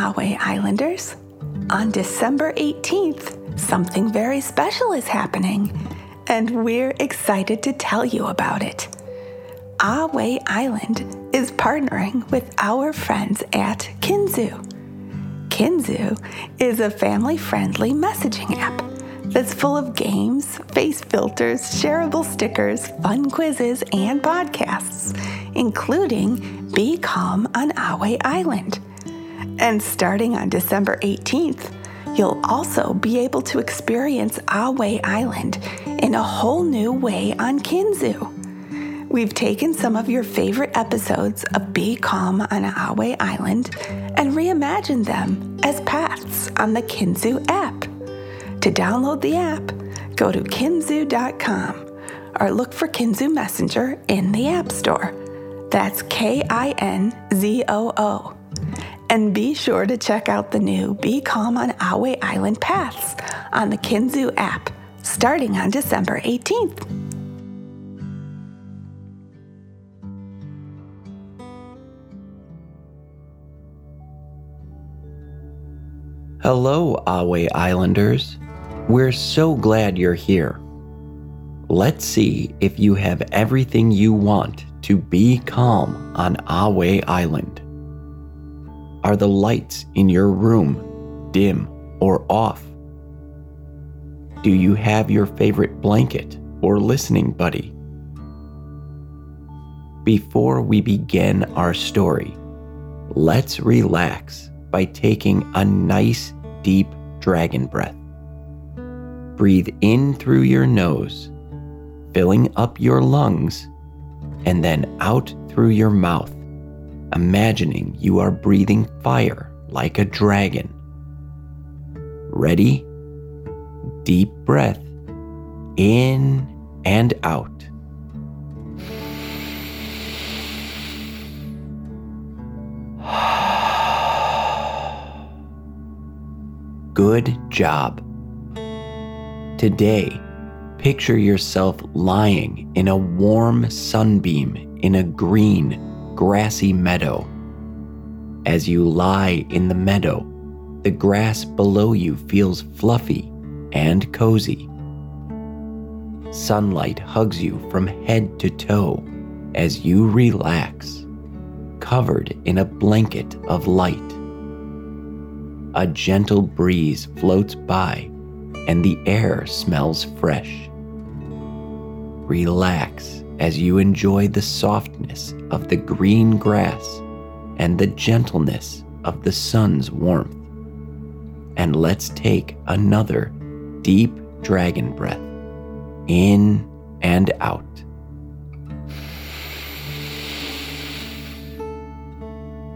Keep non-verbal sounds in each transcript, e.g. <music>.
Ahway Islanders. On December 18th, something very special is happening, and we're excited to tell you about it. Ahway Island is partnering with our friends at Kinzoo. Kinzoo is a family friendly messaging app that's full of games, face filters, shareable stickers, fun quizzes, and podcasts, including Be Calm on Ahway Island. And starting on December 18th, you'll also be able to experience Ahway Island in a whole new way on Kinzoo. We've taken some of your favorite episodes of Be Calm on Ahway Island and reimagined them as paths on the Kinzoo app. To download the app, go to kinzoo.com or look for Kinzoo Messenger in the App Store. That's K I N Z O O. And be sure to check out the new Be Calm on Ahway Island paths on the Kinzoo app starting on December 18th. Hello, Ahway Islanders. We're so glad you're here. Let's see if you have everything you want to be calm on Ahway Island. Are the lights in your room dim or off? Do you have your favorite blanket or listening buddy? Before we begin our story, let's relax by taking a nice deep dragon breath. Breathe in through your nose, filling up your lungs, and then out through your mouth, imagining you are breathing fire like a dragon. Ready? Deep breath in and out. <sighs> Good job. Today, picture yourself lying in a warm sunbeam in a green, grassy meadow. As you lie in the meadow, the grass below you feels fluffy and cozy. Sunlight hugs you from head to toe as you relax, covered in a blanket of light. A gentle breeze floats by and the air smells fresh. Relax as you enjoy the softness of the green grass and the gentleness of the sun's warmth. And let's take another deep dragon breath in and out.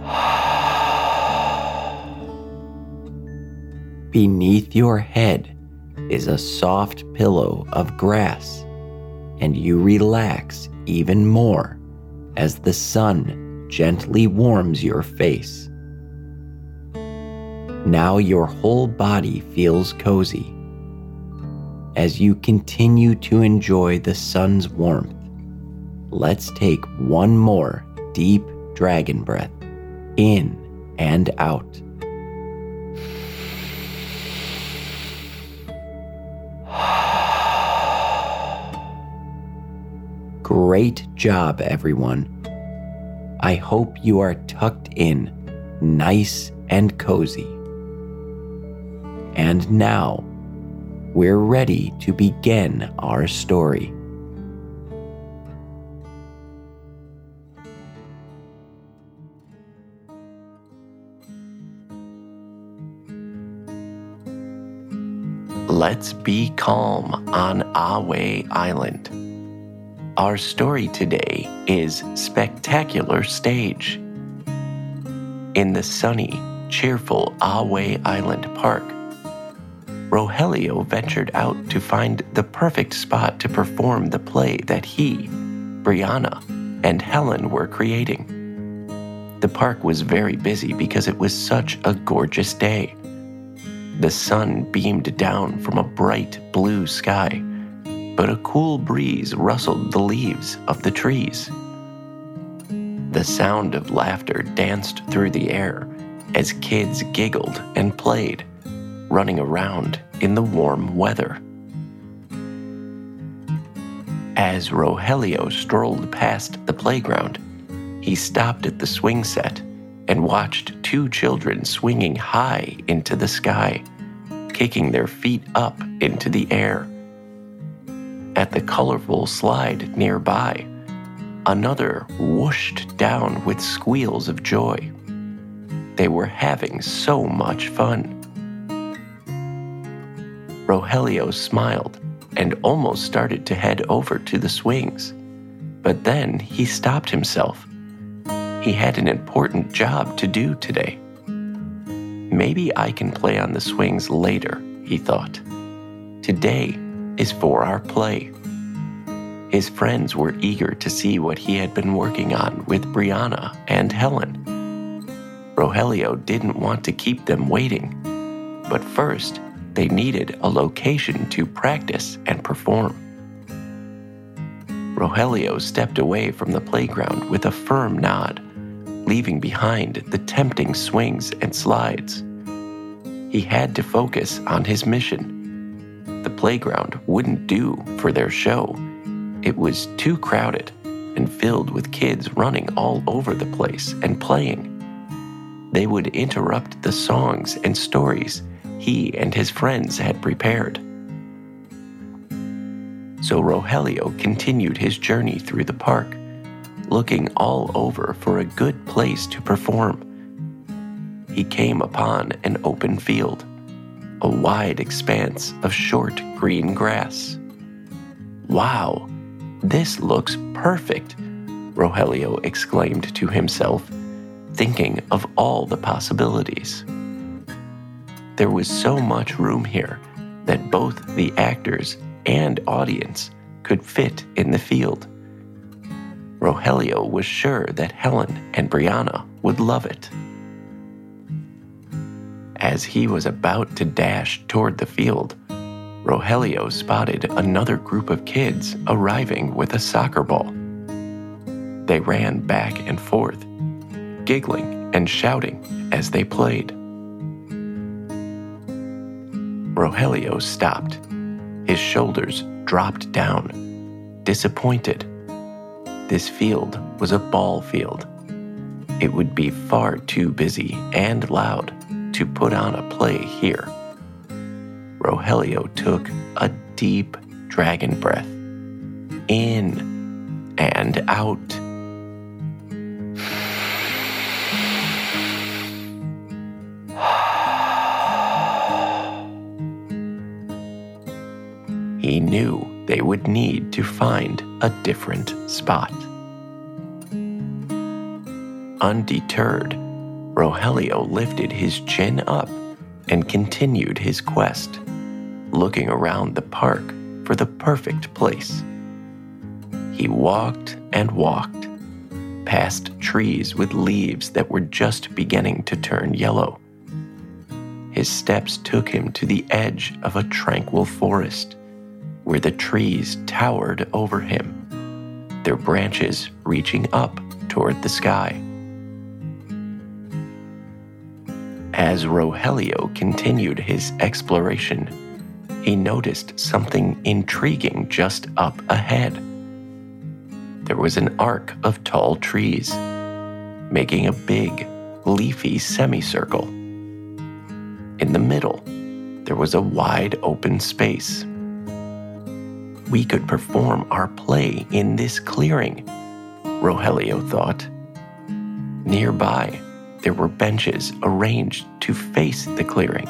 <sighs> Beneath your head is a soft pillow of grass, and you relax even more as the sun gently warms your face. Now your whole body feels cozy. As you continue to enjoy the sun's warmth, let's take one more deep dragon breath in and out. Great job, everyone. I hope you are tucked in, nice and cozy. And now, we're ready to begin our story. Let's be calm on Ahway Island. Our story today is Spectacular Stage. In the sunny, cheerful Ahway Island Park, Rogelio ventured out to find the perfect spot to perform the play that he, Brianna, and Helen were creating. The park was very busy because it was such a gorgeous day. The sun beamed down from a bright blue sky but a cool breeze rustled the leaves of the trees. The sound of laughter danced through the air, as kids giggled and played, running around in the warm weather. As Rogelio strolled past the playground, he stopped at the swing set and watched two children swinging high into the sky, kicking their feet up into the air. At the colorful slide nearby, another whooshed down with squeals of joy. They were having so much fun. Rogelio smiled and almost started to head over to the swings. But then he stopped himself. He had an important job to do today. Maybe I can play on the swings later, he thought. Today is for our play. His friends were eager to see what he had been working on with Brianna and Helen. Rogelio didn't want to keep them waiting, but first, they needed a location to practice and perform. Rogelio stepped away from the playground with a firm nod, leaving behind the tempting swings and slides. He had to focus on his mission. The playground wouldn't do for their show. It was too crowded and filled with kids running all over the place and playing. They would interrupt the songs and stories he and his friends had prepared. So Rogelio continued his journey through the park, looking all over for a good place to perform. He came upon an open field, a wide expanse of short green grass. Wow, this looks perfect, Rogelio exclaimed to himself, thinking of all the possibilities. There was so much room here that both the actors and audience could fit in the field. Rogelio was sure that Helen and Brianna would love it. As he was about to dash toward the field, Rogelio spotted another group of kids arriving with a soccer ball. They ran back and forth, giggling and shouting as they played. Rogelio stopped. His shoulders dropped down, disappointed. This field was a ball field. It would be far too busy and loud to put on a play here. Rogelio took a deep dragon breath in and out. <sighs> he knew they would need to find a different spot. Undeterred, Rogelio lifted his chin up and continued his quest, looking around the park for the perfect place. He walked and walked, past trees with leaves that were just beginning to turn yellow. His steps took him to the edge of a tranquil forest where the trees towered over him, their branches reaching up toward the sky. As Rogelio continued his exploration, he noticed something intriguing just up ahead. There was an arc of tall trees, making a big, leafy semicircle. In the middle, there was a wide open space we could perform our play in this clearing, Rogelio thought. Nearby, there were benches arranged to face the clearing.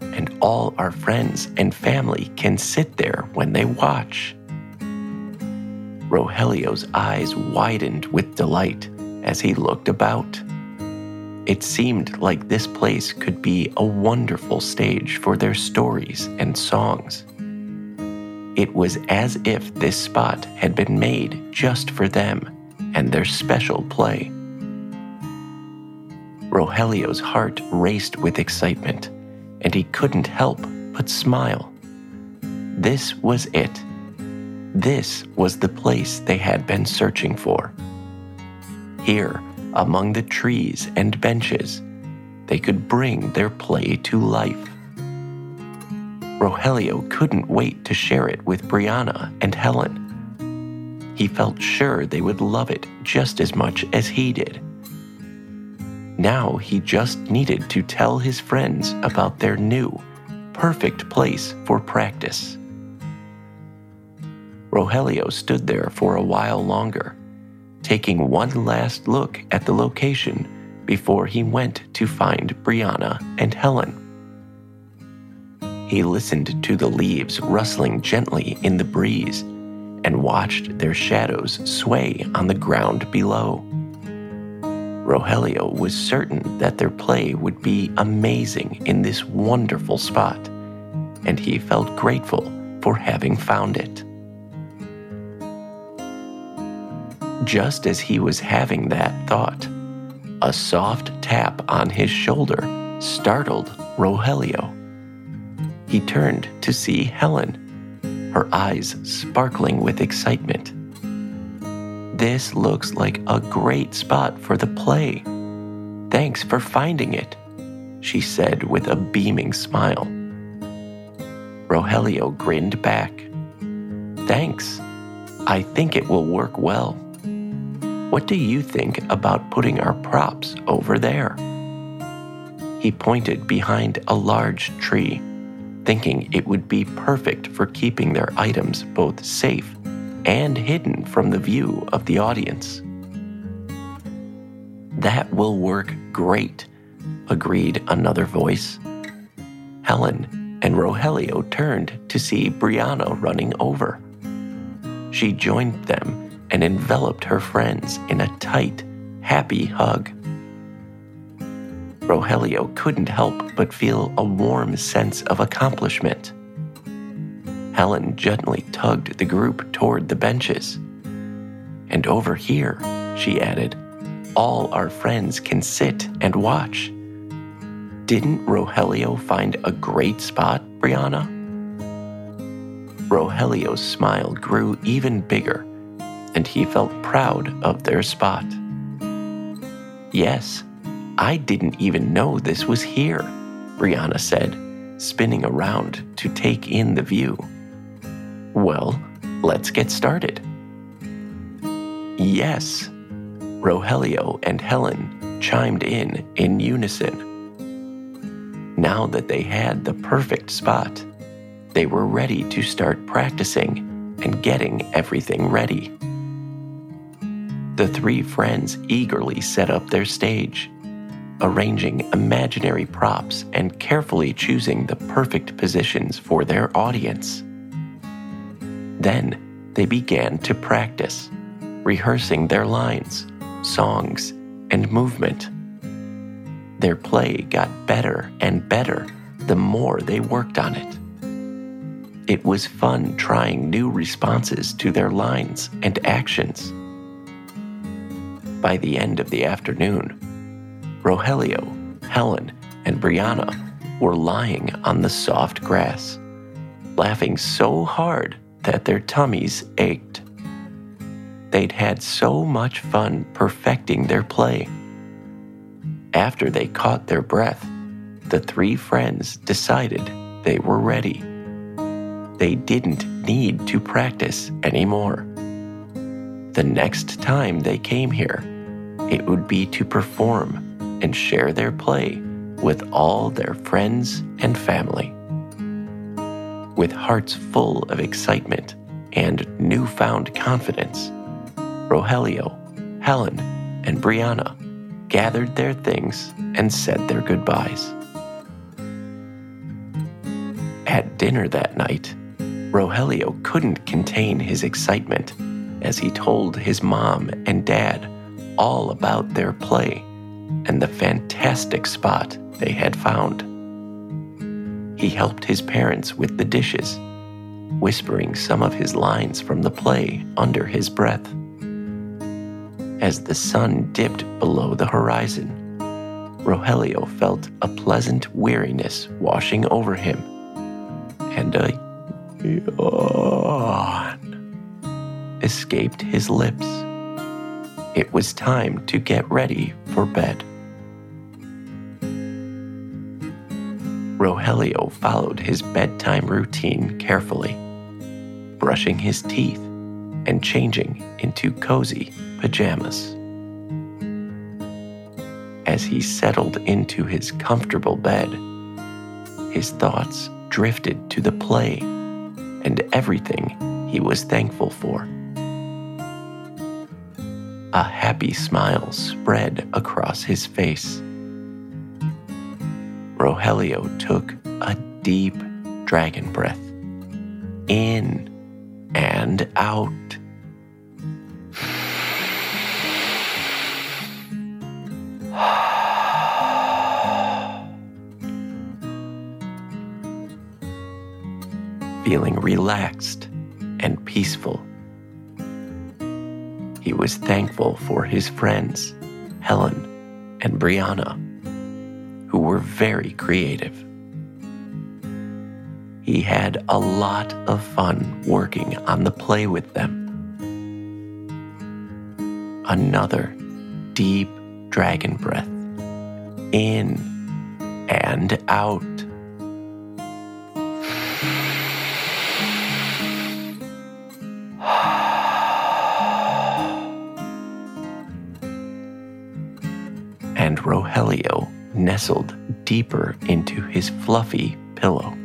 And all our friends and family can sit there when they watch. Rogelio's eyes widened with delight as he looked about. It seemed like this place could be a wonderful stage for their stories and songs. It was as if this spot had been made just for them and their special play. Rogelio's heart raced with excitement, and he couldn't help but smile. This was it. This was the place they had been searching for. Here, among the trees and benches, they could bring their play to life. Rogelio couldn't wait to share it with Brianna and Helen. He felt sure they would love it just as much as he did. Now he just needed to tell his friends about their new, perfect place for practice. Rogelio stood there for a while longer, taking one last look at the location before he went to find Brianna and Helen. He listened to the leaves rustling gently in the breeze and watched their shadows sway on the ground below. Rogelio was certain that their play would be amazing in this wonderful spot, and he felt grateful for having found it. Just as he was having that thought, a soft tap on his shoulder startled Rogelio. He turned to see Helen, her eyes sparkling with excitement. This looks like a great spot for the play. Thanks for finding it, she said with a beaming smile. Rogelio grinned back. Thanks. I think it will work well. What do you think about putting our props over there? He pointed behind a large tree, thinking it would be perfect for keeping their items both safe and hidden from the view of the audience. That will work great, agreed another voice. Helen and Rogelio turned to see Brianna running over. She joined them and enveloped her friends in a tight, happy hug. Rogelio couldn't help but feel a warm sense of accomplishment. Helen gently tugged the group toward the benches. And over here, she added, all our friends can sit and watch. Didn't Rogelio find a great spot, Brianna? Rogelio's smile grew even bigger and he felt proud of their spot. Yes, I didn't even know this was here, Brianna said, spinning around to take in the view. Well, let's get started. Yes, Rogelio and Helen chimed in in unison. Now that they had the perfect spot, they were ready to start practicing and getting everything ready. The three friends eagerly set up their stage, arranging imaginary props and carefully choosing the perfect positions for their audience. Then they began to practice, rehearsing their lines, songs, and movement. Their play got better and better the more they worked on it. It was fun trying new responses to their lines and actions by the end of the afternoon, Rogelio, Helen, and Brianna were lying on the soft grass, laughing so hard that their tummies ached. They'd had so much fun perfecting their play. After they caught their breath, the three friends decided they were ready. They didn't need to practice anymore. The next time they came here, it would be to perform and share their play with all their friends and family. With hearts full of excitement and newfound confidence, Rogelio, Helen, and Brianna gathered their things and said their goodbyes. At dinner that night, Rogelio couldn't contain his excitement as he told his mom and dad all about their play and the fantastic spot they had found. He helped his parents with the dishes, whispering some of his lines from the play under his breath. As the sun dipped below the horizon, Rogelio felt a pleasant weariness washing over him, and a yawn escaped his lips it was time to get ready for bed. Rogelio followed his bedtime routine carefully, brushing his teeth and changing into cozy pajamas. As he settled into his comfortable bed, his thoughts drifted to the play and everything he was thankful for. A happy smile spread across his face. Rogelio took a deep dragon breath in and out. <sighs> Feeling relaxed and peaceful. He was thankful for his friends, Helen and Brianna were very creative. He had a lot of fun working on the play with them. Another deep dragon breath in and out. Nestled deeper into his fluffy pillow.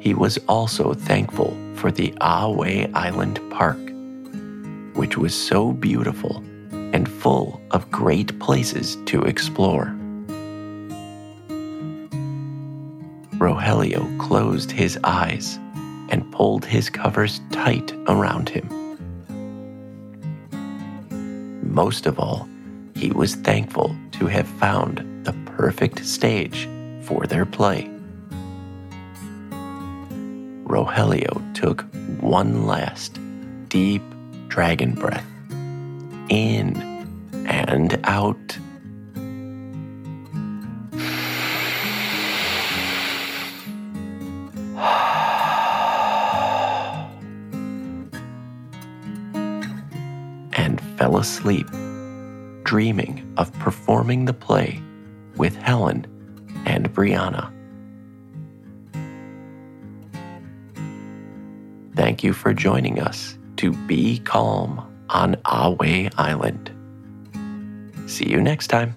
He was also thankful for the Ahway Island Park, which was so beautiful and full of great places to explore. Rogelio closed his eyes and pulled his covers tight around him. Most of all, he was thankful to have found the perfect stage for their play. Rogelio took one last deep dragon breath in and out. <sighs> and fell asleep dreaming of performing the play with Helen and Brianna. Thank you for joining us to Be Calm on Ahway Island. See you next time.